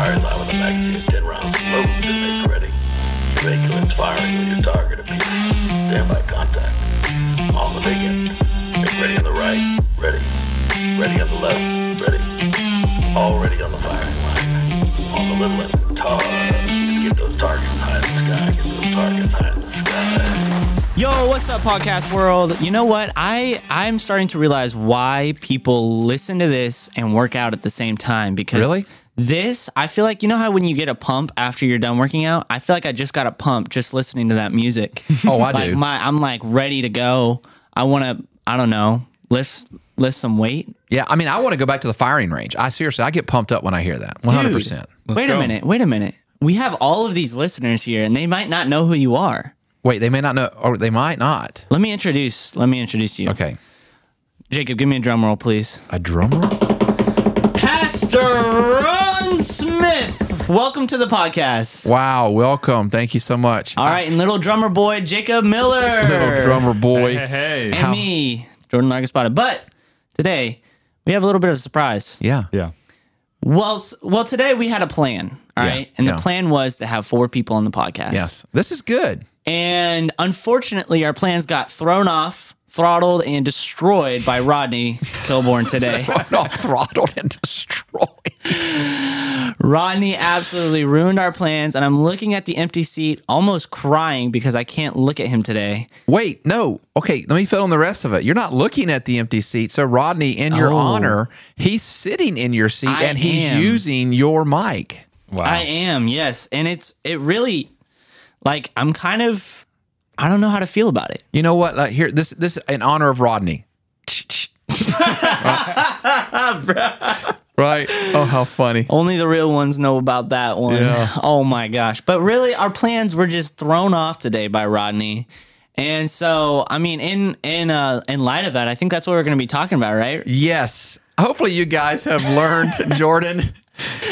Firing line with a magazine of 10 rounds loaded and make ready. Your vehicle is firing with your target appears. Stand by contact. On the big end. Make ready on the right. Ready. Ready on the left. Ready. All ready on the firing line. On the little end. Tar. Get those targets high in the sky. Get those targets high in the sky. Yo, what's up, podcast world? You know what? I I'm starting to realize why people listen to this and work out at the same time. Because Really? This, I feel like you know how when you get a pump after you're done working out. I feel like I just got a pump just listening to that music. Oh, I like do. My, I'm like ready to go. I want to. I don't know. Lift lift some weight. Yeah, I mean, I want to go back to the firing range. I seriously, I get pumped up when I hear that. One hundred percent. Dude, wait a minute. Wait a minute. We have all of these listeners here, and they might not know who you are. Wait, they may not know, or they might not. Let me introduce. Let me introduce you. Okay, Jacob, give me a drum roll, please. a drum Pastor Ron Smith. Welcome to the podcast. Wow, welcome. Thank you so much. All right, and little drummer boy Jacob Miller. little drummer boy. Hey. Hey. And me, Jordan Largaspada. But today we have a little bit of a surprise. Yeah. Yeah. Well, s- well, today we had a plan. All Yeah, right, and yeah. the plan was to have four people on the podcast. Yes, this is good. And unfortunately, our plans got thrown off, throttled, and destroyed by Rodney Kilborn today. All throttled and destroyed. Rodney absolutely ruined our plans, and I'm looking at the empty seat, almost crying because I can't look at him today. Wait, no. Okay, let me fill in the rest of it. You're not looking at the empty seat. So, Rodney, in your Oh. honor, he's sitting in your seat I and he's am. using your mic. Wow. I am, yes, and it's it really like I'm kind of I don't know how to feel about it. You know what? Like here, this this in honor of Rodney. right. Oh, how funny. Only the real ones know about that one. Yeah. Oh my gosh. But really our plans were just thrown off today by Rodney. And so, I mean, in in uh in light of that, I think that's what we're going to be talking about, right? Yes. Hopefully, you guys have learned, Jordan.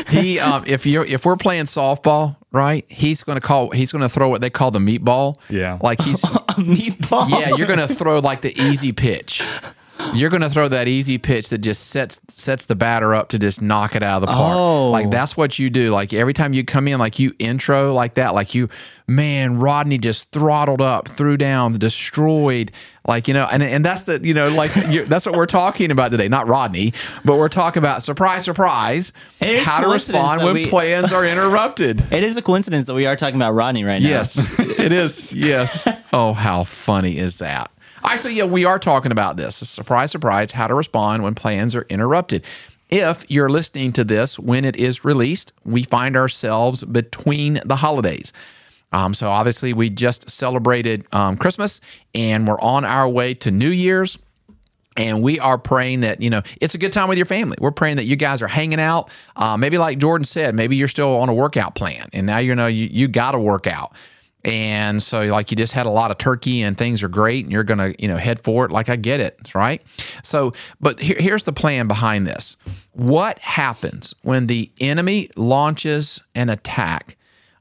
He, um, if you're if we're playing softball, right? He's going to call. He's going to throw what they call the meatball. Yeah. Like he's. A meatball. yeah, you're going to throw like the easy pitch. You're going to throw that easy pitch that just sets sets the batter up to just knock it out of the park. Oh. Like that's what you do. Like every time you come in, like you intro like that, like you, man, Rodney just throttled up, threw down, destroyed. Like you know, and and that's the you know like you, that's what we're talking about today. Not Rodney, but we're talking about surprise, surprise. How to respond when we- plans are interrupted. It is a coincidence that we are talking about Rodney right now. Yes, it is. Yes. Oh, how funny is that? Right, so yeah, we are talking about this. Surprise, surprise, how to respond when plans are interrupted. If you're listening to this when it is released, we find ourselves between the holidays. Um, so obviously, we just celebrated um, Christmas and we're on our way to New Year's. And we are praying that, you know, it's a good time with your family. We're praying that you guys are hanging out. Uh, maybe like Jordan said, maybe you're still on a workout plan and now you know you, you got to work out. And so like you just had a lot of turkey and things are great and you're going to, you know, head for it. Like I get it. Right. So, but here, here's the plan behind this. What happens when the enemy launches an attack?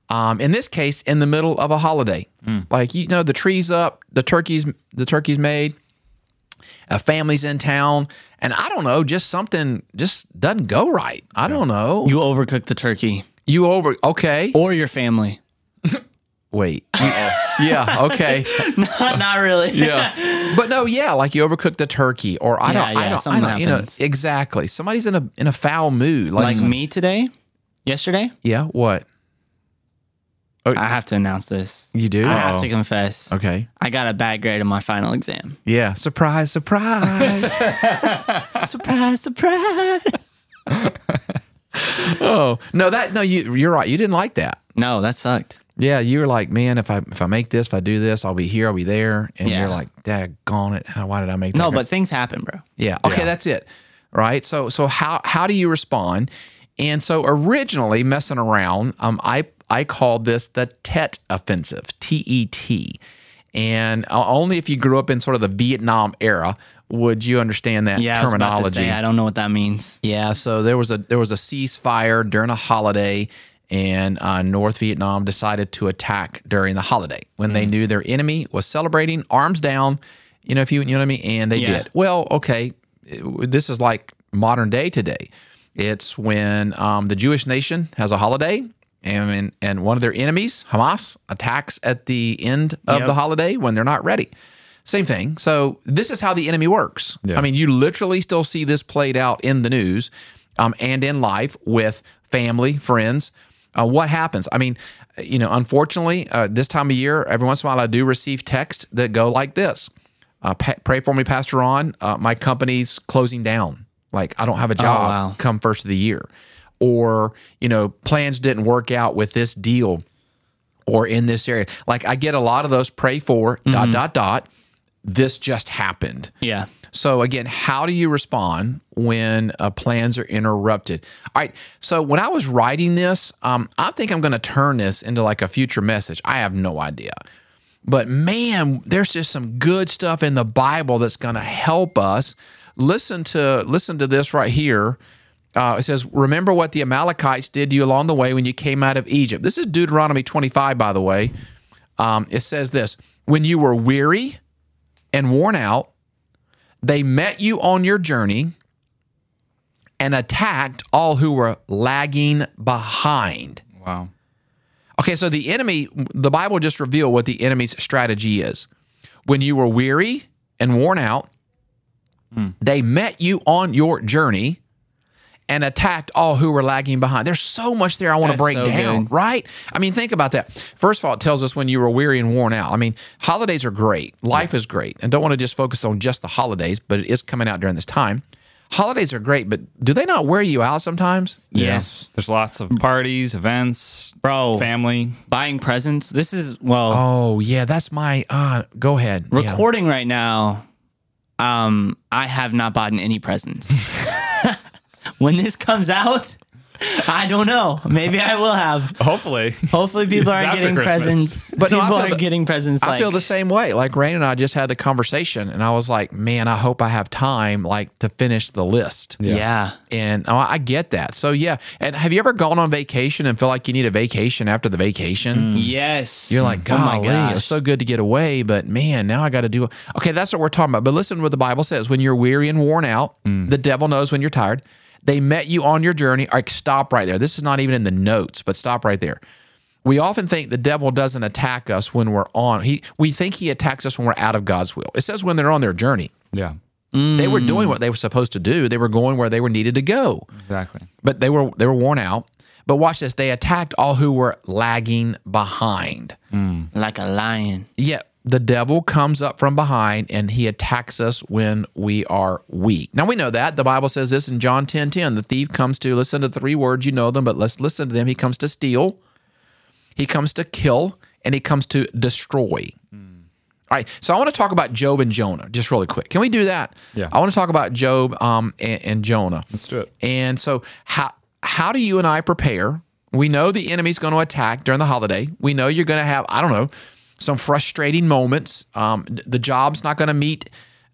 Um, in this case, in the middle of a holiday, like, you know, the tree's up, the turkey's, the turkey's made, a family's in town and i don't know just something just doesn't go right i don't know you, You overcooked the turkey You over okay or your family. Wait. Yeah okay. Not, not really. yeah. But no yeah like you overcooked the turkey or i don't i yeah, don't, I don't you know exactly. Somebody's in a in a foul mood. Like, Like some- me today, yesterday. yeah what? Oh, I have to announce this. you do? I have to confess. okay. I got a bad grade on my final exam. yeah surprise surprise. Surprise, surprise. oh no that no you you're right. You didn't like that. No, that sucked. Yeah, you were like, man, if I if I make this, if I do this, I'll be here, I'll be there, and Yeah. you're like, daggone it, how, why did I make that? No, but things happen, bro. yeah, okay, that's it, right? So so how how do you respond? And so originally messing around, um, I I called this the Tet Offensive, T E T, and uh, only if you grew up in sort of the Vietnam era would you understand that Yeah, I was about to terminology. say, I don't know what that means. Yeah, so there was a there was a ceasefire during a holiday, and uh, North Vietnam decided to attack during the holiday when Mm. they knew their enemy was celebrating, arms down. You know, if you you know what I mean, and they Yeah. did. Well, okay, this is like modern day today. It's when um, the Jewish nation has a holiday and and one of their enemies, Hamas, attacks at the end of Yep. the holiday when they're not ready. Same thing. So this is how the enemy works. Yeah. I mean, you literally still see this played out in the news um, and in life with family, friends. Uh, what happens? I mean, you know, unfortunately, uh, this time of year, every once in a while, I do receive texts that go like this: uh, "Pray for me, Pastor Ron. Uh, my company's closing down. Like I don't have a job wow. come first of the year, or you know, plans didn't work out with this deal." or in this area. Like I get a lot of those pray for dot dot dot. This just happened. Yeah. So again, how do you respond when uh, plans are interrupted? All right. So when I was writing this, um, I think I'm going to turn this into like a future message. I have no idea, but man, there's just some good stuff in the Bible that's going to help us. Listen to listen to this right here. Uh, it says, "Remember what the Amalekites did to you along the way when you came out of Egypt." This is Deuteronomy 25, by the way. Um, it says this: When you were weary and worn out, they met you on your journey and attacked all who were lagging behind. Wow. Okay, so the enemy, the Bible just revealed what the enemy's strategy is. When you were weary and worn out, hmm. they met you on your journey and attacked all who were lagging behind. There's so much there I want to break so down, good. right? I mean, think about that. First of all, it tells us when you were weary and worn out. I mean, holidays are great, life is great, and don't want to just focus on just the holidays, but it is coming out during this time. Holidays are great, but do they not wear you out sometimes? Yes. There's lots of parties, events, Bro. family. Buying presents. This is well Oh, yeah, that's my. Uh, go ahead. Yeah. recording right now. Um, I have not bought any presents. when this comes out, I don't know. Maybe I will have. Hopefully. Hopefully, people aren't getting Christmas. presents. But people feel are the- getting presents. I like, feel the same way. Like Rain and I just had the conversation, and I was like, "Man, I hope I have time, like, to finish the list." yeah. And oh, I get that. So yeah. And have you ever gone on vacation and feel like you need a vacation after the vacation? Mm. Yes. You're like, oh my golly, it was so good to get away, but man, now I got to do. Okay, that's what we're talking about. But listen to what the Bible says: when you're weary and worn out, mm. the devil knows when you're tired. They met you on your journey. Like, stop right there. This is not even in the notes, but stop right there. We often think the devil doesn't attack us when we're on. He we think he attacks us when we're out of God's will. It says when they're on their journey. Yeah. They were doing what they were supposed to do. They were going where they were needed to go Exactly. but they were they were worn out. But watch this: they attacked all who were lagging behind. Mm. like a lion. Yet the devil comes up from behind and he attacks us when we are weak. Now we know that the Bible says this in John 10 10. The thief comes to listen to three words, you know them, but let's listen to them. He comes to steal, he comes to kill, and he comes to destroy. All right, so I want to talk about Job and Jonah just really quick. Can we do that? Yeah. I want to talk about Job um, and, and Jonah. Let's do it. And so how how do you and I prepare? We know the enemy's going to attack during the holiday. We know you're going to have I don't know some frustrating moments. Um, the job's not going to meet.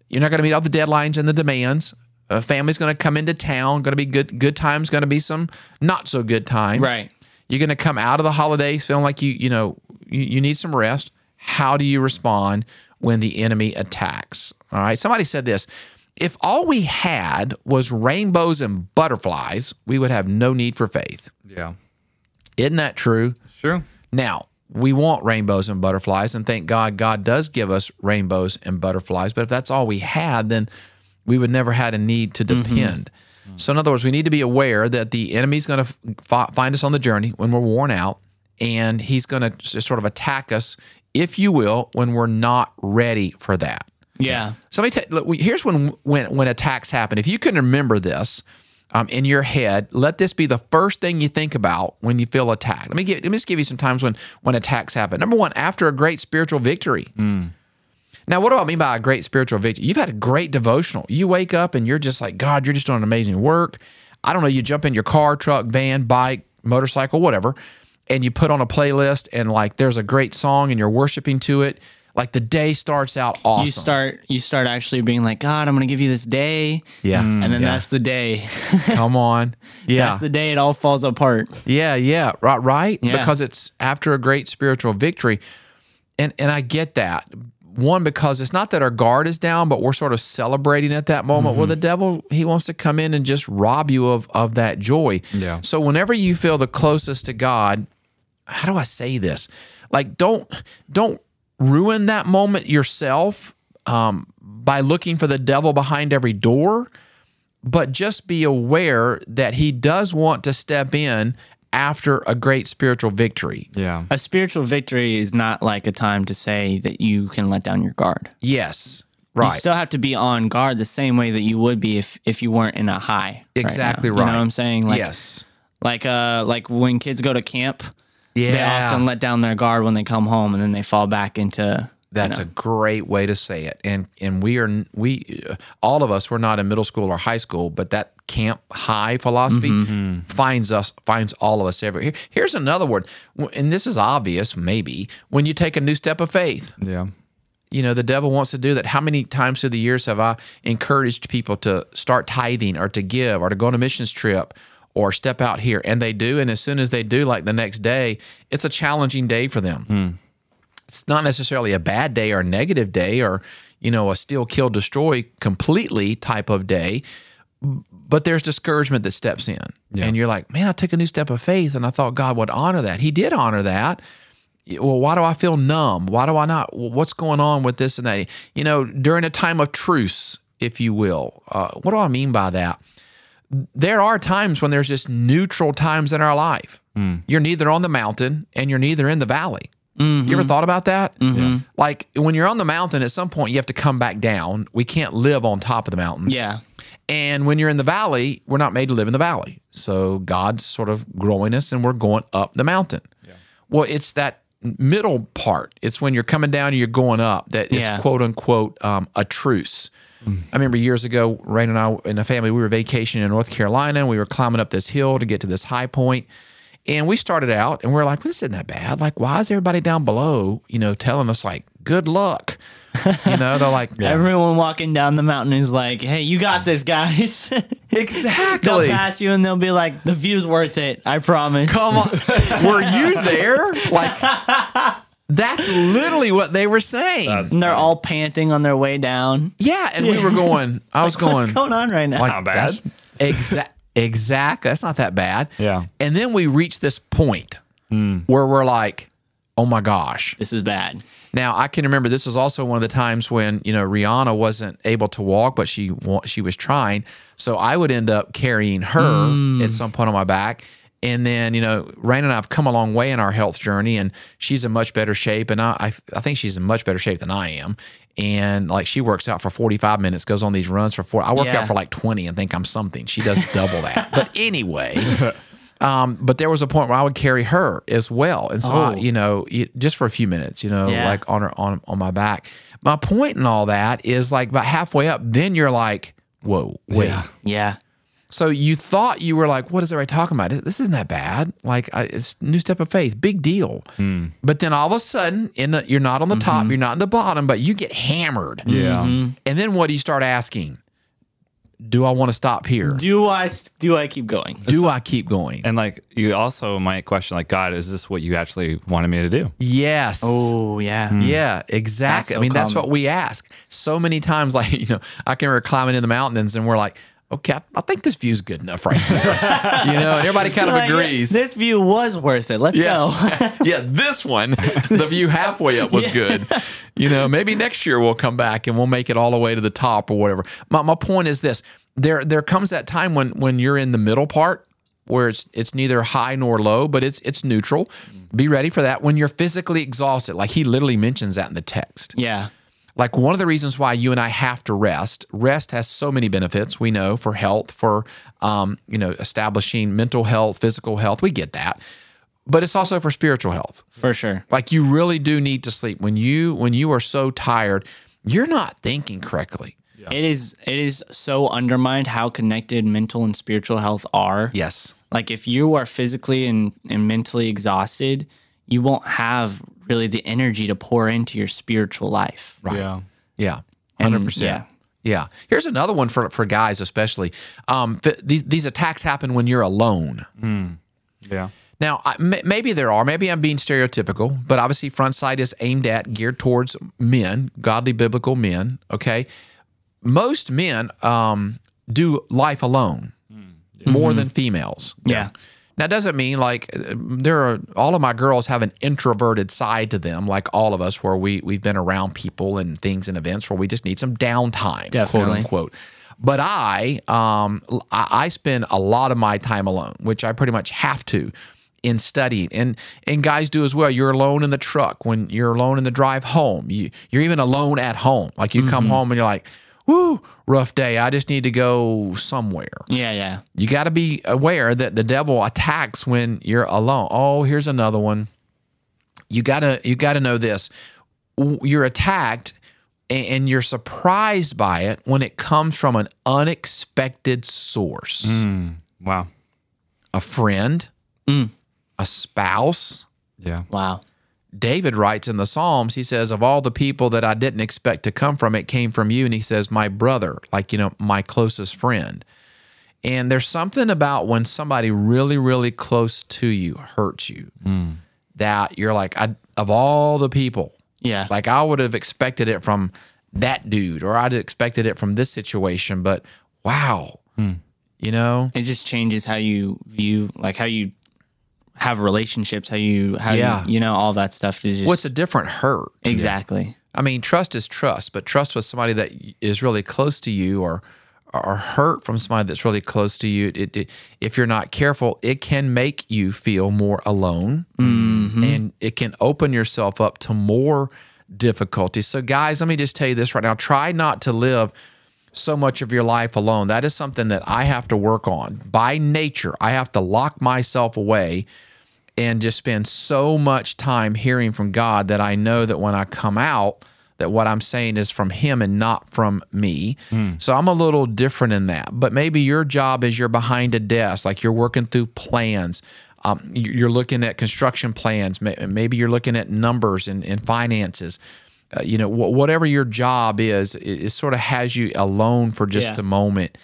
You're not going to meet all the deadlines and the demands. A family's going to come into town. Going to be good good times. Going to be some not so good times. Right. You're going to come out of the holidays feeling like you you know you, you need some rest. How do you respond when the enemy attacks? All right. Somebody said this. If all we had was rainbows and butterflies, we would have no need for faith. Yeah. Isn't that true? It's true. Now, we want rainbows and butterflies, and thank God God does give us rainbows and butterflies. But if that's all we had, then we would never had a need to mm-hmm. depend. Mm. So, in other words, we need to be aware that the enemy's going to f- find us on the journey when we're worn out, and he's going to sort of attack us, if you will, when we're not ready for that. Yeah. So let me tell look, here's when when when attacks happen. If you can remember this um, in your head, let this be the first thing you think about when you feel attacked. Let me give let me just give you some times when when attacks happen. Number one, after a great spiritual victory. Now, what do I mean by a great spiritual victory? You've had a great devotional. You wake up and you're just like, God, you're just doing amazing work. I don't know. You jump in your car, truck, van, bike, motorcycle, whatever, and you put on a playlist and like there's a great song and you're worshiping to it. Like the day starts out awesome. You start you start actually being like, God, I'm gonna give you this day. Yeah. Mm. And then yeah. that's the day. Come on. Yeah. That's the day it all falls apart. yeah, yeah. Right, right? Yeah. Because it's after a great spiritual victory. And and I get that. one because it's not that our guard is down, but we're sort of celebrating at that moment. Well, mm-hmm. the devil he wants to come in and just rob you of of that joy. Yeah. So whenever you feel the closest to God, how do I say this? Like don't don't ruin that moment yourself um, by looking for the devil behind every door, but just be aware that he does want to step in after a great spiritual victory. Yeah. A spiritual victory is not like a time to say that you can let down your guard. Yes, You right. still have to be on guard the same way that you would be if if you weren't in a high. right Exactly now. right. You know what I'm saying? Like, yes. Like uh like when kids go to camp, they often let down their guard when they come home and then they fall back into That's a great way to say it. And and we are we all of us were not in middle school or high school, but that camp high philosophy Mm-hmm. finds us finds all of us everywhere. Here, here's another word, and this is obvious maybe when you take a new step of faith. Yeah. You know, the devil wants to do that. How many times through the years have I encouraged people to start tithing or to give or to go on a missions trip or step out here? And they do. And as soon as they do, like the next day, it's a challenging day for them. It's not necessarily a bad day or a negative day or, you know, a steal, kill, destroy completely type of day. But there's discouragement that steps in. And you're like, man, I took a new step of faith and I thought God would honor that. He did honor that well, why do I feel numb? Why do I not? What's going on with this and that? You know, during a time of truce, if you will. Uh, what do I mean by that? There are times when there's just neutral times in our life. Hmm. You're neither on the mountain and you're neither in the valley. You ever mm-hmm. thought about that? Mm-hmm. Like when you're on the mountain, at some point you have to come back down. We can't live on top of the mountain. Yeah. And when you're in the valley, we're not made to live in the valley. So God's sort of growing us and we're going up the mountain. Well, it's that middle part. It's when you're coming down and you're going up that is Yeah. quote unquote um, a truce. I remember years ago, Rain and I and the family, we were vacationing in North Carolina and we were climbing up this hill to get to this high point. And we started out and we are like, well, this isn't that bad. Like, why is everybody down below, you know, telling us like, good luck? You know, they're like, Everyone walking down the mountain is like, "Hey, you got this, guys." Exactly. they'll pass you and they'll be like, "The view's worth it. I promise." Come on. were you there? Like that's literally what they were saying. And they're all panting on their way down. yeah, and we were going I was going What's going on right now? like Not bad. that's exact exact that's not that bad. Yeah. And then we reach this point hmm. where we're like, "Oh my gosh." this is bad. Now I can remember this was also one of the times when you know Rihanna wasn't able to walk, but she she was trying. So I would end up carrying her hmm. at some point on my back. And then you know, Rain and I have come a long way in our health journey, and she's in much better shape, and I I, I think she's in much better shape than I am. And like she works out for forty five minutes, goes on these runs for four. I work Yeah. out for like twenty and think I'm something. She does double that. But anyway. Um, but there was a point where I would carry her as well, and so I, Oh. you know, just for a few minutes, you know, Yeah. like on her on on my back. My point in all that is like about halfway up, then you're like, whoa, wait. Yeah. Yeah. So you thought you were like, what is everybody talking about? This isn't that bad. Like I, it's new step of faith, big deal. Hmm. But then all of a sudden, in the, you're not on the top, mm-hmm. you're not in the bottom, but you get hammered. Yeah. Mm-hmm. And then what do you start asking? Do I want to stop here? Do I do I keep going? Do I keep going? And like you also might question like God, is this what you actually wanted me to do? yes. Oh yeah. Hmm. Yeah, exactly. So I mean, that's what we ask so many times. Like, you know, I can remember climbing in the mountains and we're like, okay, I, I think this view's good enough right there. you know, and everybody kind of Like, agrees. This view was worth it. Let's go. yeah, this one, the view halfway up was good. You know, maybe next year we'll come back and we'll make it all the way to the top or whatever. My, my point is this: there there comes that time when when you're in the middle part where it's it's neither high nor low, but it's it's neutral. Be ready for that when you're physically exhausted. Like he literally mentions that in the text. yeah. Like one of the reasons why you and I have to rest. Rest has so many benefits. We know for health, for um, you know, establishing mental health, physical health. We get that, but it's also for spiritual health. For sure. Like you really do need to sleep. When you when you are so tired, you're not thinking correctly. It is it is so undermined how connected mental and spiritual health are. Yes. Like if you are physically and, and mentally exhausted, you won't have really the energy to pour into your spiritual life. Right. Yeah. Yeah. Hundred percent. Yeah. Yeah. Here's another one for for guys especially. Um, th- these these attacks happen when you're alone. Yeah. Now, I, m- maybe there are. Maybe I'm being stereotypical, but obviously, FrontSight is aimed at, geared towards men, godly biblical men. Okay. Most men um, do life alone more than females. Yeah. Now, doesn't mean like there are all of my girls have an introverted side to them, like all of us, where we we've been around people and things and events where we just need some downtime, Definitely. quote unquote. But I, um, I I spend a lot of my time alone, which I pretty much have to in studying, and and guys do as well. You're alone in the truck when you're alone in the drive home. You you're even alone at home. Like you come home and you're like, "Woo, rough day. I just need to go somewhere." Yeah, yeah. You got to be aware that the devil attacks when you're alone. Oh, here's another one. You got to you got to know this. You're attacked and you're surprised by it when it comes from an unexpected source. Mm, wow. A friend, mm. a spouse. Yeah. Wow. David writes in the Psalms, he says, Of all the people that I didn't expect to come from, it came from you. And he says, My brother, like, you know, my closest friend. And there's something about when somebody really, really close to you hurts you hmm. that you're like, I, of all the people, Yeah. like I would have expected it from that dude or I'd expected it from this situation, but wow, hmm. you know? it just changes how you view like how you have relationships, how you how Yeah. you, you know all that stuff is just What's a different hurt? exactly. I mean, trust is trust, but trust with somebody that is really close to you or or hurt from somebody that's really close to you, it, it, if you're not careful, it can make you feel more alone mm-hmm. and it can open yourself up to more difficulty. So, guys, let me just tell you this right now try not to live so much of your life alone. That is something that I have to work on. By nature, I have to lock myself away and just spend so much time hearing from God that I know that when I come out, that what I'm saying is from Him and not from me. So I'm a little different in that. But maybe your job is you're behind a desk, like you're working through plans. Um, you- you're looking at construction plans. Maybe you're looking at numbers and, and finances. Uh, you know, wh- whatever your job is, it, it sort of has you alone for just Yeah. a moment.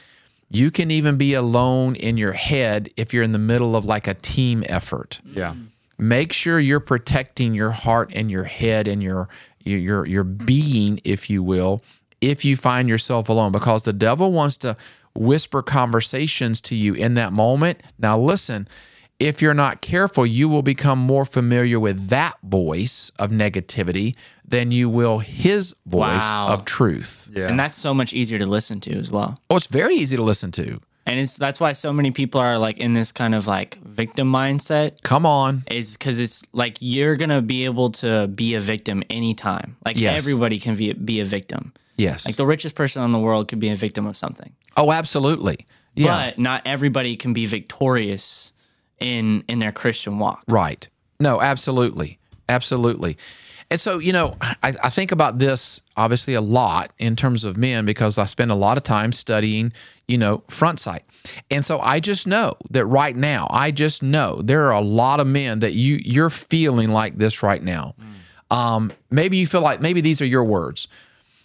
You can even be alone in your head if you're in the middle of like a team effort Yeah. make sure you're protecting your heart and your head and your your your, your being if you will if you find yourself alone because the devil wants to whisper conversations to you in that moment now listen if you're not careful you will become more familiar with that voice of negativity than you will his voice Wow. of truth Yeah. And that's so much easier to listen to as well. oh it's very easy to listen to And it's that's why so many people are like in this kind of like victim mindset come on is because it's like you're gonna be able to be a victim anytime. Like Yes. everybody can be be a victim. yes Like the richest person in the world could be a victim of something. oh absolutely yeah But not everybody can be victorious in in their Christian walk. Right. No, absolutely. Absolutely. And so, you know, I, I think about this obviously a lot in terms of men because I spend a lot of time studying, you know, FrontSight. And so I just know that right now, I just know there are a lot of men that you you're feeling like this right now. Um, maybe you feel like maybe these are your words.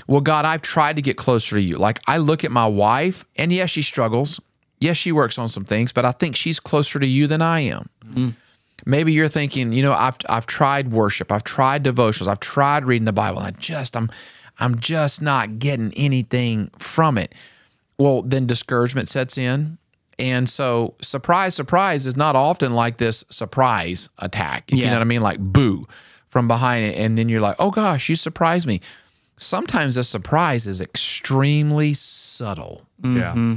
Well, God, I've tried to get closer to you. Like I look at my wife, and yes, she struggles. Yes, she works on some things, but I think she's closer to you than I am. Maybe you're thinking, you know, I've I've tried worship, I've tried devotionals, I've tried reading the Bible, and I just I'm I'm just not getting anything from it. Well, then discouragement sets in. And so surprise, surprise is not often like this surprise attack. If you know what I mean? Like boo from behind it. And then you're like, oh gosh, you surprised me. Sometimes the surprise is extremely subtle. Yeah. Mm-hmm.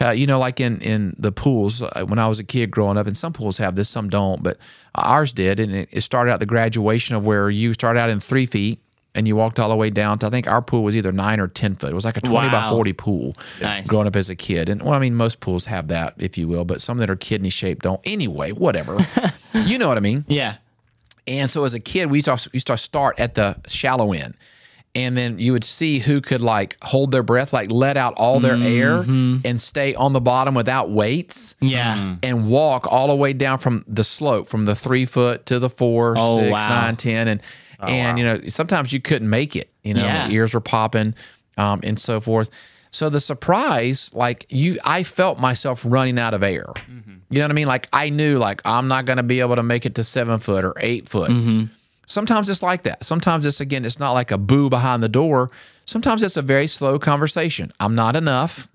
Uh, you know, like in in the pools uh, when I was a kid growing up, and some pools have this, some don't, but ours did. And it, it started out the graduation of where you started out in three feet and you walked all the way down to I think our pool was either nine or ten foot. It was like a twenty by forty pool. Nice. Growing up as a kid, and well, I mean, most pools have that, if you will, but some that are kidney shaped don't. Anyway, whatever. you know what I mean? Yeah. And so as a kid, we used to, we used to start at the shallow end. And then you would see who could like hold their breath, like let out all their air mm-hmm. and stay on the bottom without weights Yeah. Mm-hmm. and walk all the way down from the slope, from the three foot to the four, Oh, six, wow. nine, ten, and oh, and you know sometimes you couldn't make it. You know, Yeah. ears were popping, um, and so forth. So the surprise, like you, I felt myself running out of air. Mm-hmm. You know what I mean? Like I knew, like I'm not going to be able to make it to seven foot or eight foot. Sometimes it's like that. Sometimes it's again, it's not like a boo behind the door. Sometimes it's a very slow conversation. I'm not enough.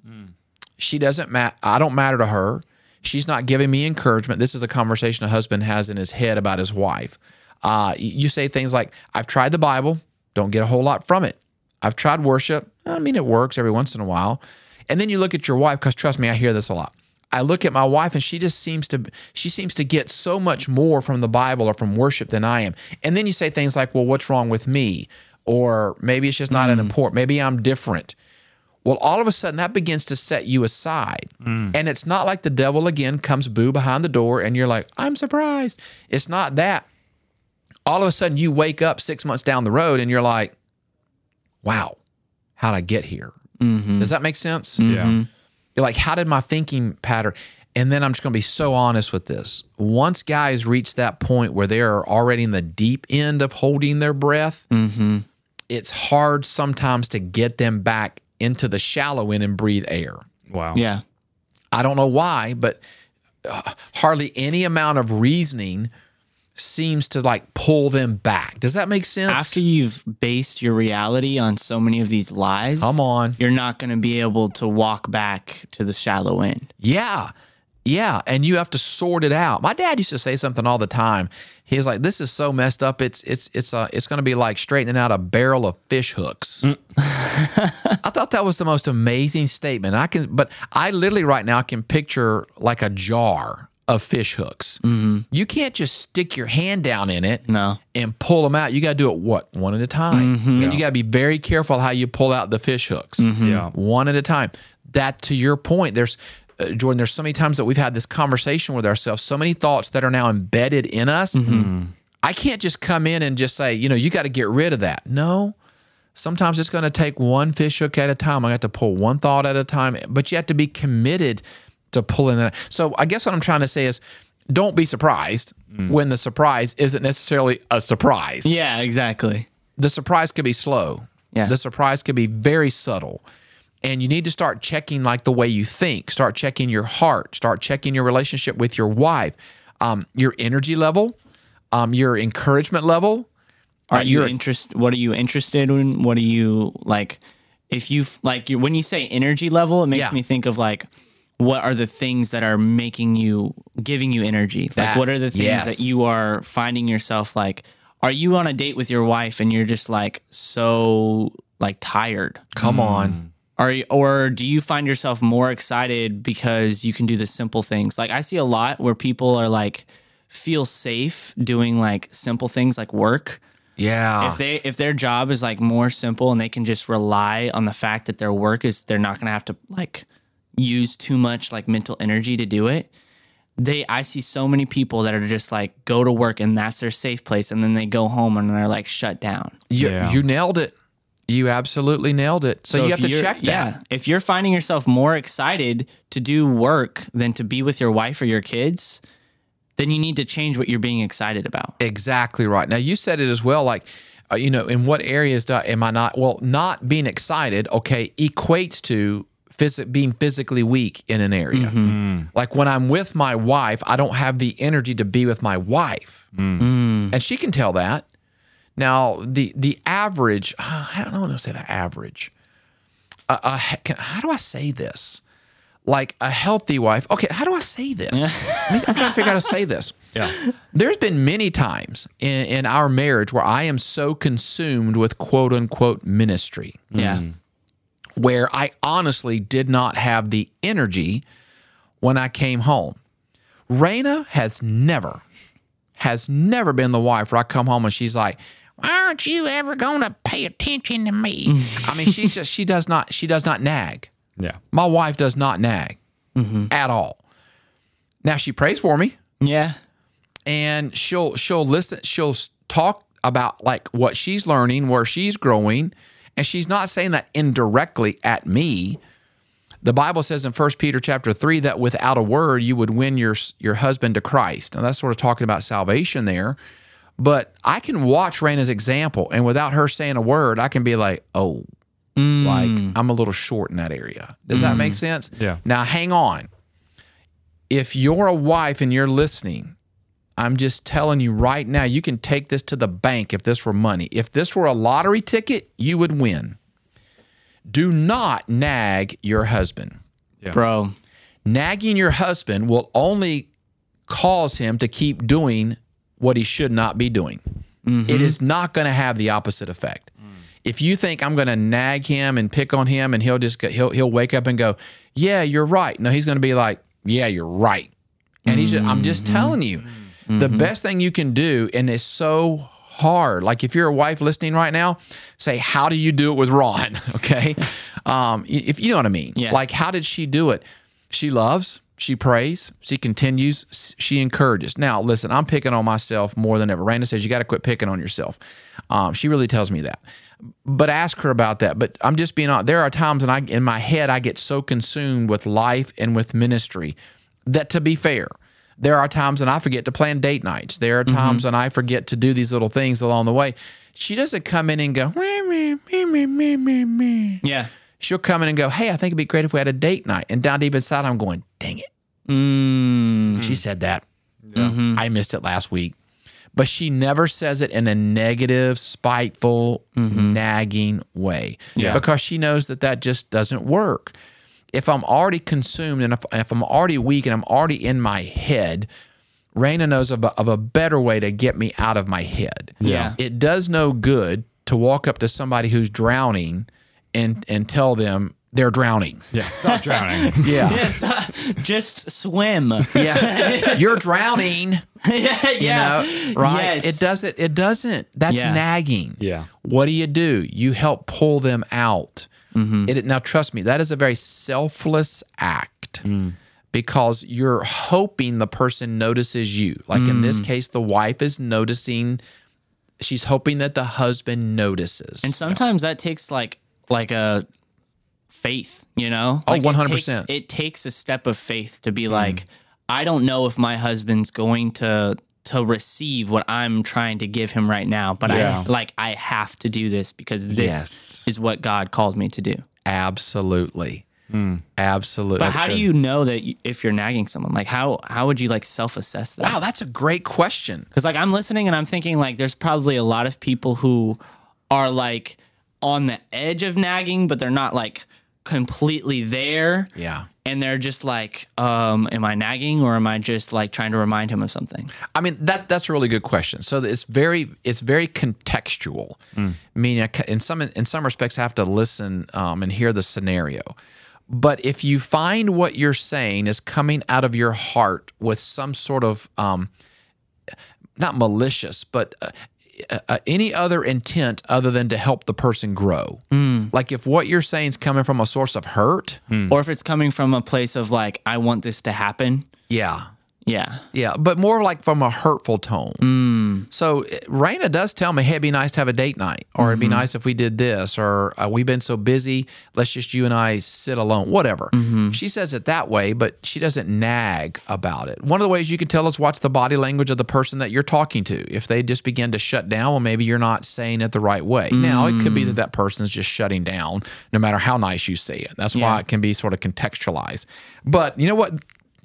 She doesn't matter. I don't matter to her. She's not giving me encouragement. This is a conversation a husband has in his head about his wife. Uh, you say things like, I've tried the Bible, don't get a whole lot from it. I've tried worship. I mean, it works every once in a while. And then you look at your wife, because trust me, I hear this a lot. I look at my wife and she just seems to she seems to get so much more from the Bible or from worship than I am. And then you say things like, "Well, what's wrong with me?" or maybe it's just not an mm. important. Maybe I'm different. Well, all of a sudden that begins to set you aside. Mm. And it's not like the devil again comes boo behind the door and you're like, I'm surprised. It's not that. All of a sudden you wake up six months down the road and you're like, wow, how'd I get here? Mm-hmm. Does that make sense? Yeah. Mm-hmm. You're like, how did my thinking pattern? And then I'm just going to be so honest with this. Once guys reach that point where they're already in the deep end of holding their breath, it's hard sometimes to get them back into the shallow end and breathe air. Wow. Yeah. I don't know why, but uh, hardly any amount of reasoning seems to like pull them back. Does that make sense? After you've based your reality on so many of these lies, Come on. you're not going to be able to walk back to the shallow end. Yeah. Yeah. And you have to sort it out. My dad used to say something all the time. He was like, This is so messed up. It's it's it's uh it's gonna be like straightening out a barrel of fish hooks. I thought that was the most amazing statement. I can but I literally right now can picture like a jar of fish hooks. Mm-hmm. You can't just stick your hand down in it No. and pull them out. You got to do it what one at a time, mm-hmm. and you got to be very careful how you pull out the fish hooks, mm-hmm. Yeah. one at a time. That to your point, there's uh, Jordan. There's so many times that we've had this conversation with ourselves, so many thoughts that are now embedded in us. I can't just come in and just say, you know, you got to get rid of that. No. Sometimes it's going to take one fish hook at a time. I got to pull one thought at a time, but you have to be committed to pulling that. So I guess what I'm trying to say is don't be surprised when the surprise isn't necessarily a surprise. Yeah, exactly. The surprise could be slow. Yeah. The surprise could be very subtle. And you need to start checking like the way you think, start checking your heart, start checking your relationship with your wife, um, your energy level, um, your encouragement level. Are Uh, you interest? What are you interested in? What are you like? If you like, you, when you say energy level, it makes Yeah. me think of like, what are the things that are making you, giving you energy? Like, what are the things yes. that you are finding yourself like? Are you on a date with your wife and you're just like so like tired? Come hmm. on. Are you, or do you find yourself more excited because you can do the simple things? Like I see a lot where people are like feel safe doing like simple things like work Yeah. if they if their job is like more simple and they can just rely on the fact that their work is they're not going to have to like use too much like mental energy to do it they i see so many people that are just like go to work and that's their safe place and then they go home and they're like shut down you, Yeah. you nailed it. You absolutely nailed it. So, you have to check that. yeah if you're finding yourself more excited to do work than to be with your wife or your kids then you need to change what you're being excited about Exactly right. Now you said it as well. Like, uh, you know, in what areas do, am I not? Well, not being excited. Okay, equates to phys- being physically weak in an area. Mm-hmm. Mm. Like when I'm with my wife, I don't have the energy to be with my wife, mm. Mm. and she can tell that. Now the the average. Uh, I don't know how to say the average. Uh, uh, can, how do I say this? Like a healthy wife. Okay, how do I say this? I mean, I'm trying to figure out how to say this Yeah. there's been many times in, in our marriage where I am so consumed with quote unquote ministry yeah where I honestly did not have the energy when I came home. Raina has never, has never been the wife where I come home and she's like, Why aren't you ever gonna pay attention to me? I mean, she's just she does not she does not nag. Yeah. My wife does not nag mm-hmm. at all. Now she prays for me yeah and she'll she'll listen she'll talk about like what she's learning where she's growing and she's not saying that indirectly at me the bible says in 1 peter chapter 3 that without a word you would win your your husband to christ now that's sort of talking about salvation there but i can watch raina's example and without her saying a word i can be like oh mm. Like I'm a little short in that area. Does that mm. make sense? Yeah. Now hang on. If you're a wife and you're listening, I'm just telling you right now, you can take this to the bank if this were money. If this were a lottery ticket, you would win. Do not nag your husband. Bro. Nagging your husband will only cause him to keep doing what he should not be doing. Mm-hmm. It is not going to have the opposite effect. Mm. If you think I'm going to nag him and pick on him and he'll just go, he'll he'll wake up and go, "Yeah, you're right." No, he's going to be like, "Yeah, you're right." And he's just, I'm just mm-hmm. telling you. Mm-hmm. The best thing you can do and it's so hard. Like if you're a wife listening right now, say, "How do you do it with Ron?" okay? Um if you know what I mean. Yeah. Like how did she do it? She loves, she prays, she continues, she encourages. Now, listen, I'm picking on myself more than ever. Raina says you got to quit picking on yourself. Um, she really tells me that. But ask her about that. But I'm just being honest. There are times when I, in my head, I get so consumed with life and with ministry that, to be fair, there are times when I forget to plan date nights. There are times mm-hmm. when I forget to do these little things along the way. She doesn't come in and go, "Meh, meh, meh, meh, meh, meh, meh." Yeah. she'll come in and go, Hey, I think it'd be great if we had a date night. And down deep inside, I'm going, Dang it. Mm. She said that. Mm-hmm. I missed it last week. But she never says it in a negative, spiteful, mm-hmm. nagging way Yeah. because she knows that that just doesn't work. If I'm already consumed and if, if I'm already weak and I'm already in my head, Raina knows of a, of a better way to get me out of my head. Yeah. It does no good to walk up to somebody who's drowning and, and tell them they're drowning. Yeah, stop drowning. Yeah. Yes, uh, just swim. Yeah. You're drowning. yeah, you yeah. know, right? Yes. It doesn't. It doesn't. That's Yeah. nagging. Yeah. What do you do? You help pull them out. Mm-hmm. It, now, trust me, that is a very selfless act Mm. because you're hoping the person notices you. Like in Mm. this case, the wife is noticing. She's hoping that the husband notices. And sometimes that takes like like a faith, you know? Oh, Like, it 100%. takes- It takes a step of faith to be like, I don't know if my husband's going to to receive what I'm trying to give him right now, but Yes. I like I have to do this because this Yes. is what God called me to do. Absolutely. Hmm. Absolutely. But how do you know that you, if you're nagging someone? Like how how would you like self-assess that? Wow, that's a great question. Because like I'm listening and I'm thinking like there's probably a lot of people who are like on the edge of nagging, but they're not like completely there. Yeah. And they're just like, um, am I nagging or am I just like trying to remind him of something? I mean that that's a really good question. So it's very it's very contextual. Meaning, I mean, in some in some respects, I have to listen um, and hear the scenario. But if you find what you're saying is coming out of your heart with some sort of um, not malicious, but uh, uh, uh, any other intent other than to help the person grow. Like if what you're saying is coming from a source of hurt, Or if it's coming from a place of like, I want this to happen. yeah, Yeah. Yeah, but more like from a hurtful tone. So uh, Raina does tell me, "Hey, it'd be nice to have a date night, or it'd be nice if we did this, or uh, we've been so busy, let's just you and I sit alone, whatever." She says it that way, but she doesn't nag about it. One of the ways you can tell is watch the body language of the person that you're talking to. If they just begin to shut down, well, maybe you're not saying it the right way. Now, it could be that that person's just shutting down, no matter how nice you say it. That's why it can be sort of contextualized. But you know what?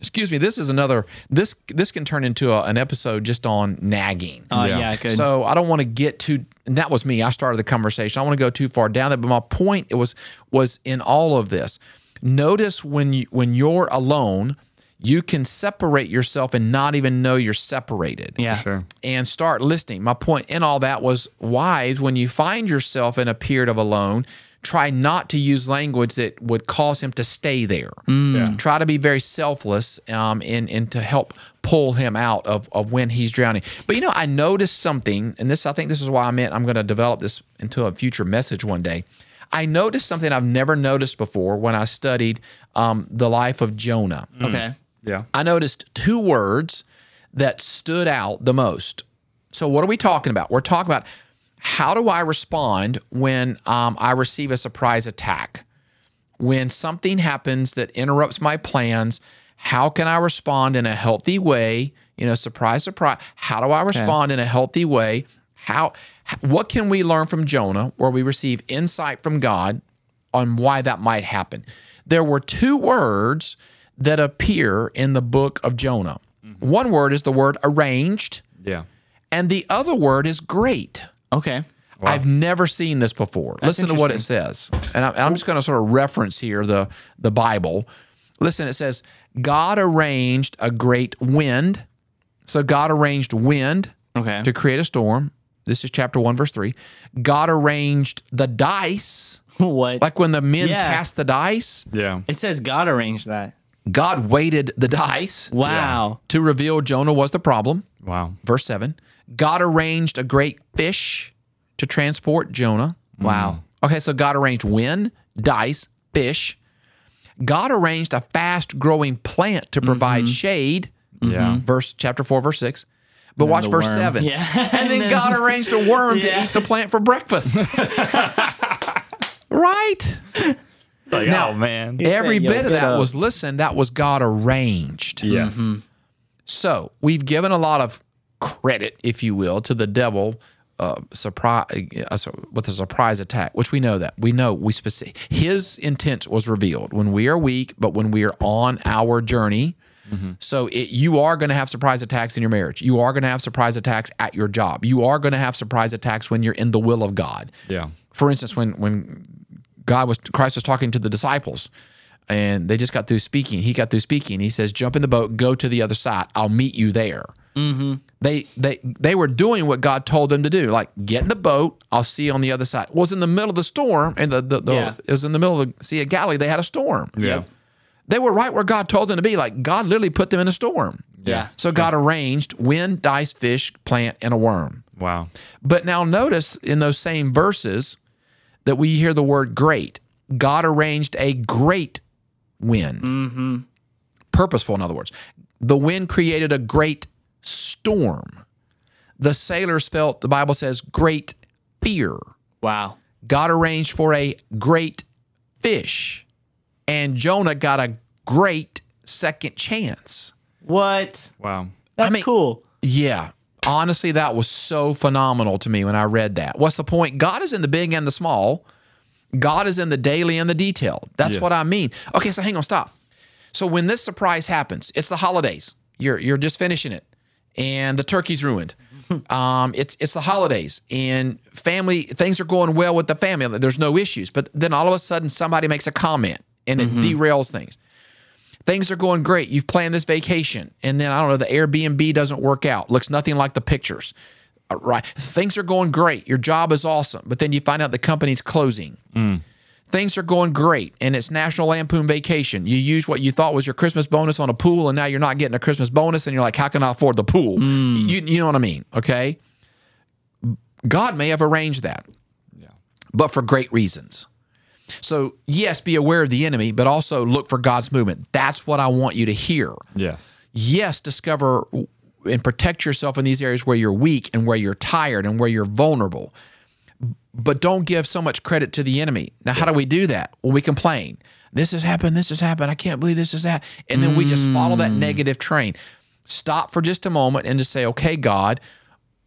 Excuse me this is another this this can turn into a, an episode just on nagging Uh, Yeah. yeah. good. so i don't want to get too and that was me i started the conversation i don't want to go too far down there but my point it was was in all of this notice when you when you're alone you can separate yourself and not even know you're separated yeah. Sure. and start listening. My point in all that was wives, when you find yourself in a period of alone, try not to use language that would cause him to stay there. Yeah. Try to be very selfless um, and, and to help pull him out of, of when he's drowning. But you know, I noticed something, and this I think this is why I meant I'm going to develop this into a future message one day. I noticed something I've never noticed before when I studied um, the life of Jonah. Okay. Yeah. I noticed two words that stood out the most. So, what are we talking about? We're talking about how do I respond when um, I receive a surprise attack? When something happens that interrupts my plans, how can I respond in a healthy way? You know, surprise, surprise. How do I respond in a healthy way? How, what can we learn from Jonah where we receive insight from God on why that might happen. There were two words that appear in the book of Jonah. One word is the word arranged, Yeah. and the other word is great. Okay. I've never seen this before. Listen to what it says. And I- I'm just going to sort of reference here the, the Bible. Listen, it says, God arranged a great wind. So God arranged wind Okay. to create a storm. This is chapter 1, verse 3. God arranged the dice, what? like when the men Yeah. cast the dice, Yeah. it says God arranged that. God weighted the dice Wow. to reveal Jonah was the problem. Wow. Verse 7. God arranged a great fish to transport Jonah. Mm. Wow. Okay, so God arranged wind, dice, fish. God arranged a fast growing plant to provide mm-hmm. shade. Yeah. Mm-hmm. Verse chapter 4, verse 6. But watch verse worm. 7. Yeah. And then God arranged a worm Yeah. to eat the plant for breakfast. right? Like, Now- oh man. Every said, bit of that up." was listen, that was God arranged. Yes. So we've given a lot of credit, if you will, to the devil uh, surprise uh, with a surprise attack, which we know that we know we specific. His intent was revealed when we are weak, but when we are on our journey. So it, you are going to have surprise attacks in your marriage. You are going to have surprise attacks at your job. You are going to have surprise attacks when you're in the will of God. Yeah. For instance, when when God was Christ was talking to the disciples, and they just got through speaking. He got through speaking. He says, "Jump in the boat, go to the other side. I'll meet you there." Mm-hmm. They they they were doing what God told them to do. Like get in the boat. I'll see you on the other side. It was in the middle of the storm, and the, the, the Yeah. it was in the middle of the Sea of Galilee. They had a storm. Yeah. They were right where God told them to be. Like God literally put them in a storm. Yeah. So God arranged wind, dice, fish, plant, and a worm. Wow. But now notice in those same verses that we hear the word great. God arranged a great wind. Mm-hmm. Purposeful, in other words. The wind created a great storm. The sailors felt, the Bible says, great fear. Wow. God arranged for a great fish. And Jonah got a great second chance. What? Wow. That's mean- cool. Yeah. Honestly, that was so phenomenal to me when I read that. What's the point? God is in the big and the small. God is in the daily and the detailed. That's Yes. what I mean. Okay, so hang on, stop. So when this surprise happens, it's the holidays. You're you're just finishing it, and the turkey's ruined. um, it's it's the holidays, and family things are going well with the family. There's no issues, but then all of a sudden somebody makes a comment, and it derails things things are going great. You've planned this vacation, and then I don't know, the Airbnb doesn't work out. Looks nothing like the pictures. Uh, Right. Things are going great. Your job is awesome, but then you find out the company's closing. Things are going great, and it's National Lampoon Vacation. You use what you thought was your Christmas bonus on a pool, and now you're not getting a Christmas bonus, and you're like, how can I afford the pool? You, you know what I mean? Okay. God may have arranged that, but for great reasons. So, yes, be aware of the enemy, but also look for God's movement. That's what I want you to hear. Yes. Yes, discover and protect yourself in these areas where you're weak and where you're tired and where you're vulnerable. But don't give so much credit to the enemy. Now, how do we do that? Well, we complain. This has happened. This has happened. I can't believe this is that. And then we just follow that mm. negative train. Stop for just a moment and just say, okay, God,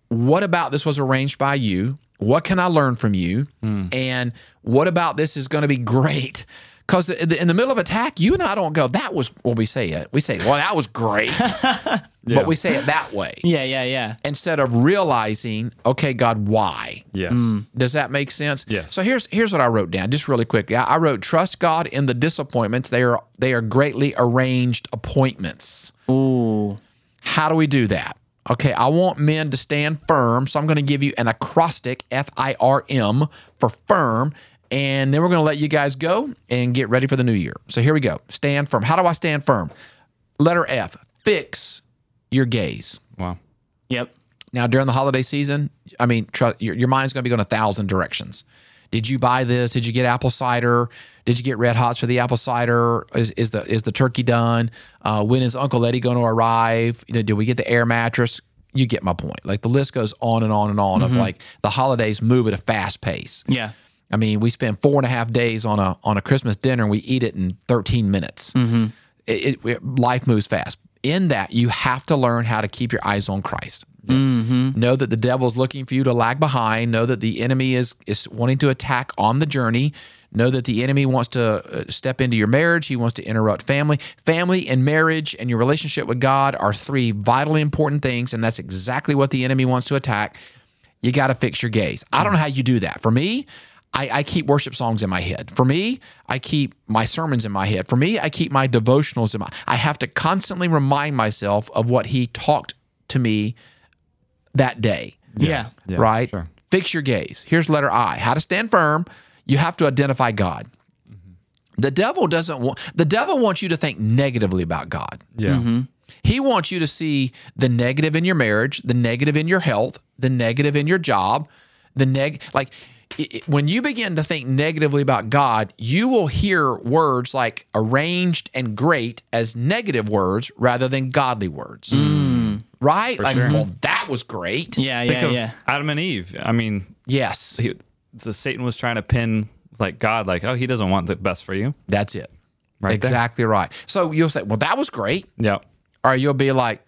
what about this was arranged by you? What can I learn from you? Hmm. And what about this is going to be great? Because in the middle of attack, you and I don't go, that was, well, we say it. We say, well, that was great. But we say it that way Yeah, yeah, yeah. instead of realizing, okay, God, why? Yes. Hmm. Does that make sense? Yes. So here's here's what I wrote down, just really quickly. I, I wrote, trust God in the disappointments. They are they are greatly arranged appointments. Ooh. How do we do that? Okay, I want men to stand firm. So I'm going to give you an acrostic, F I R M, for firm. And then we're going to let you guys go and get ready for the new year. So here we go. Stand firm. How do I stand firm? Letter F, fix your gaze. Wow. Yep. Now, during the holiday season, I mean, tr- your, your mind's going to be going a thousand directions. Did you buy this? Did you get apple cider? Did you get red hots for the apple cider? Is, is the is the turkey done? Uh, when is Uncle Eddie going to arrive? You know, did we get the air mattress? You get my point. Like the list goes on and on and on of like the holidays move at a fast pace. Yeah. I mean, we spend four and a half days on a on a Christmas dinner and we eat it in 13 minutes. It, it, it- life moves fast. In that, you have to learn how to keep your eyes on Christ. Know that the devil's looking for you to lag behind. Know that the enemy is is wanting to attack on the journey. Know that the enemy wants to uh, step into your marriage. He wants to interrupt family. Family and marriage and your relationship with God are three vitally important things, and that's exactly what the enemy wants to attack. You got to fix your gaze. I don't know how you do that. For me, I, I keep worship songs in my head. For me, I keep my sermons in my head. For me, I keep my devotionals in my. I have to constantly remind myself of what he talked to me that day. Yeah. Yeah, right? sure. Fix your gaze. Here's letter I. How to stand firm. You have to identify God. Mm-hmm. The devil doesn't want the devil wants you to think negatively about God. Yeah. Mm-hmm. He wants you to see the negative in your marriage, the negative in your health, the negative in your job, the neg like i- i- when you begin to think negatively about God, you will hear words like arranged and great as negative words rather than godly words. Mm. Mm-hmm. Right? Like, sure. well, that was great. Yeah, Think yeah, of yeah. Adam and Eve. I mean, Yes. he, the Satan was trying to pin like God, like, oh, he doesn't want the best for you. That's it. Right there. exactly right. So you'll say, well, that was great. Yeah. Or you'll be like,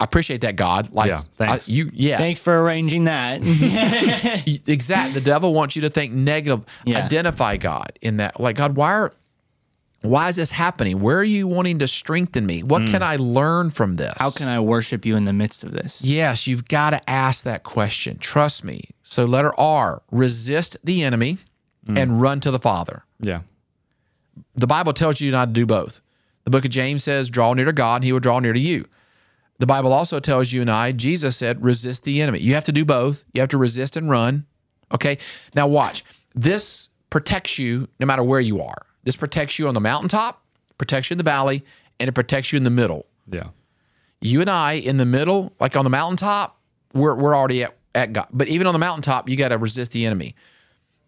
I appreciate that, God. Like, Yeah, thanks. I- you, yeah. Thanks for arranging that. Exactly. The devil wants you to think negative. Yeah. Identify God in that. Like, God, why are why is this happening? Where are you wanting to strengthen me? What can I learn from this? Mm. How can I worship you in the midst of this? Yes, you've got to ask that question. Trust me. So letter R, resist the enemy Mm. and run to the Father. Yeah. The Bible tells you not to do both. The book of James says, draw near to God, and he will draw near to you. The Bible also tells you and I, Jesus said, resist the enemy. You have to do both. You have to resist and run. Okay. Now, watch. This protects you no matter where you are. This protects you on the mountaintop, protects you in the valley, and it protects you in the middle. Yeah. You and I in the middle, like on the mountaintop, we're, we're already at, at God. But even on the mountaintop, you got to resist the enemy.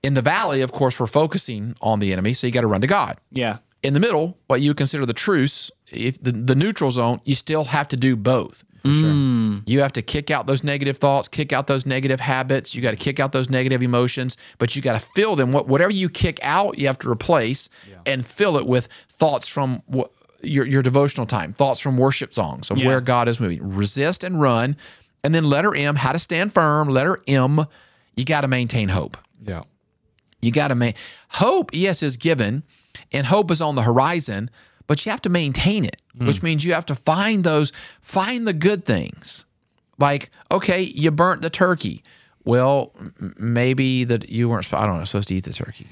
In the valley, of course, we're focusing on the enemy, so you got to run to God Yeah. in the middle, what you consider the truce, if the, the neutral zone, you still have to do both. Mm. You have to kick out those negative thoughts, kick out those negative habits. You got to kick out those negative emotions, but you got to fill them. What whatever you kick out, you have to replace and fill it with thoughts from wh- your your devotional time, thoughts from worship songs of Yeah. where God is moving. Resist and run, and then letter M, how to stand firm. Letter M, you got to maintain hope. Yeah. You got to make hope, yes, is given, and hope is on the horizon, but you have to maintain it, which mm. means you have to find those, find the good things. Like, okay, you burnt the turkey. Well, maybe that you weren't. I don't know. Supposed to eat the turkey,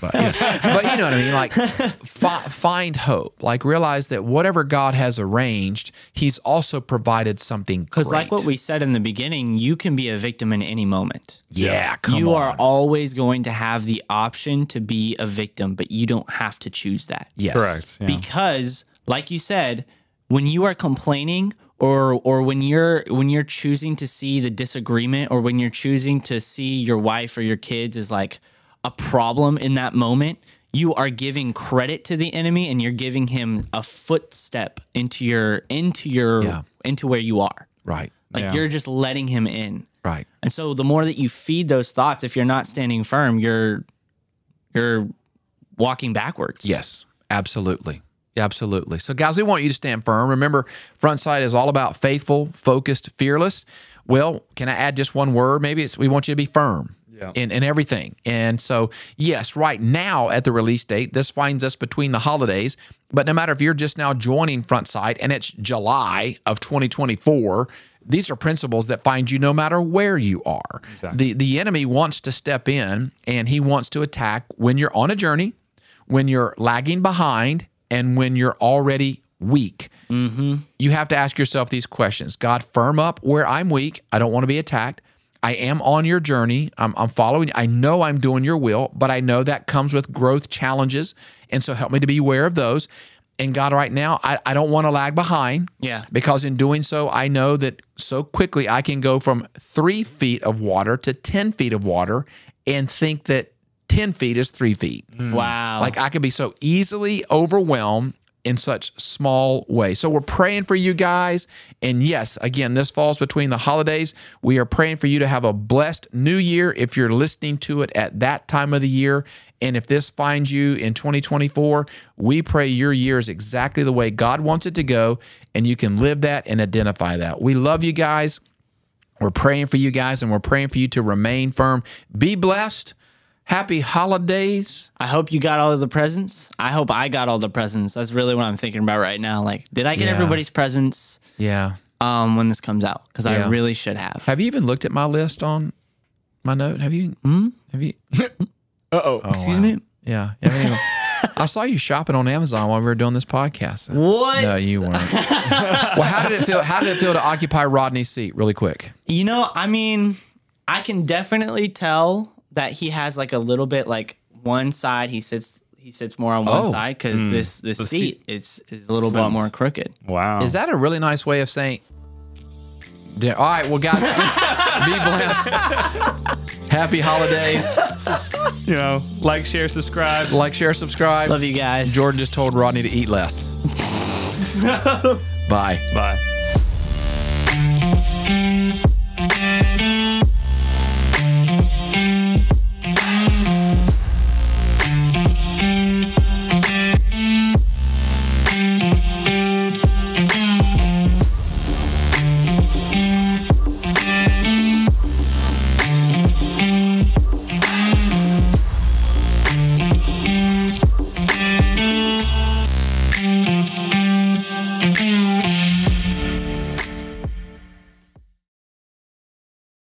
but you know, but you know what I mean. Like, fi- find hope. Like, realize that whatever God has arranged, He's also provided something. Because, like what we said in the beginning, you can be a victim in any moment. yeah, come you on. are always going to have the option to be a victim, but you don't have to choose that. yes, Correct. Yeah. Because, like you said, when you are complaining or or when you're when you're choosing to see the disagreement or when you're choosing to see your wife or your kids as like a problem in that moment, you are giving credit to the enemy and you're giving him a footstep into your into your Yeah. into where you are. Right, Like Yeah. you're just letting him in. right. And so the more that you feed those thoughts, if you're not standing firm, you're you're walking backwards. Yes, absolutely. Absolutely. So, guys, we want you to stand firm. Remember, FrontSight is all about faithful, focused, fearless. Well, can I add just one word? Maybe it's we want you to be firm Yeah. in, in everything. And so, yes, right now at the release date, this finds us between the holidays. But no matter if you're just now joining FrontSight and it's July of 2024, these are principles that find you no matter where you are. The the enemy wants to step in and he wants to attack when you're on a journey, when you're lagging behind, and when you're already weak. Mm-hmm. You have to ask yourself these questions God, firm up where I'm weak. I don't want to be attacked. I am on your journey. I'm, I'm following. I know I'm doing your will, but I know that comes with growth challenges. And so help me to be aware of those. And God, right now, I, I don't want to lag behind. Yeah. Because in doing so, I know that so quickly I can go from three feet of water to 10 feet of water and think that 10 feet is three feet. Mm. Wow. Like I could be so easily overwhelmed in such small ways. So we're praying for you guys. And yes, again, this falls between the holidays. We are praying for you to have a blessed new year if you're listening to it at that time of the year. And if this finds you in 2024, we pray your year is exactly the way God wants it to go and you can live that and identify that. We love you guys. We're praying for you guys and we're praying for you to remain firm. Be blessed. Happy holidays. I hope you got all of the presents. I hope I got all the presents. That's really what I'm thinking about right now. Like, did I get Yeah. everybody's presents Yeah. um, when this comes out? Because Yeah. I really should have. Have you even looked at my list on my note? Have you? Have you? Uh oh. Excuse me. Yeah. Haven't I saw you shopping on Amazon while we were doing this podcast. What? No, you weren't. well, how did it feel? How did it feel to occupy Rodney's seat, really quick? You know, I mean, I can definitely tell that he has like a little bit like one side he sits he sits more on one oh, side because mm, this this seat, seat, is is a little slumped. bit more crooked. Wow, is that a really nice way of saying? All right, well, guys, be blessed. Happy holidays. You know, like, share, subscribe. Like, share, subscribe. Love you guys. Jordan just told Rodney to eat less. Bye. Bye.